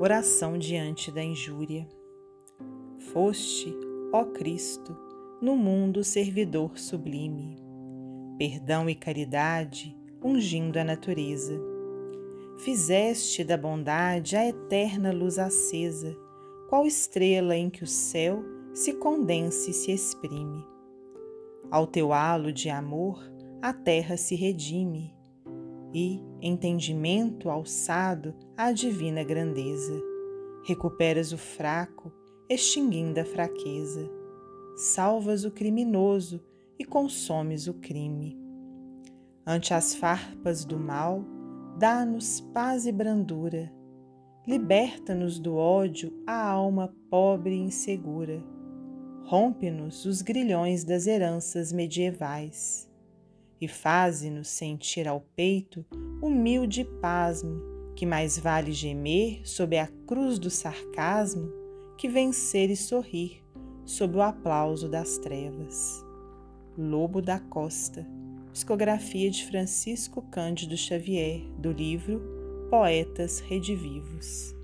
Oração diante da injúria. Foste, ó Cristo, no mundo servidor sublime, perdão e caridade ungindo a natureza. Fizeste da bondade a eterna luz acesa, qual estrela em que o céu se condensa e se exprime. Ao teu halo de amor, a terra se redime e, entendimento alçado à divina grandeza, recuperas o fraco, extinguindo a fraqueza, salvas o criminoso e consomes o crime. Ante as farpas do mal, dá-nos paz e brandura, liberta-nos do ódio a alma pobre e insegura, rompe-nos os grilhões das heranças medievais e faze-nos sentir ao peito humilde pasmo, que mais vale gemer sob a cruz do sarcasmo que vencer e sorrir sob o aplauso das trevas. Lobo da Costa, psicografia de Francisco Cândido Xavier, do livro Poetas Redivivos.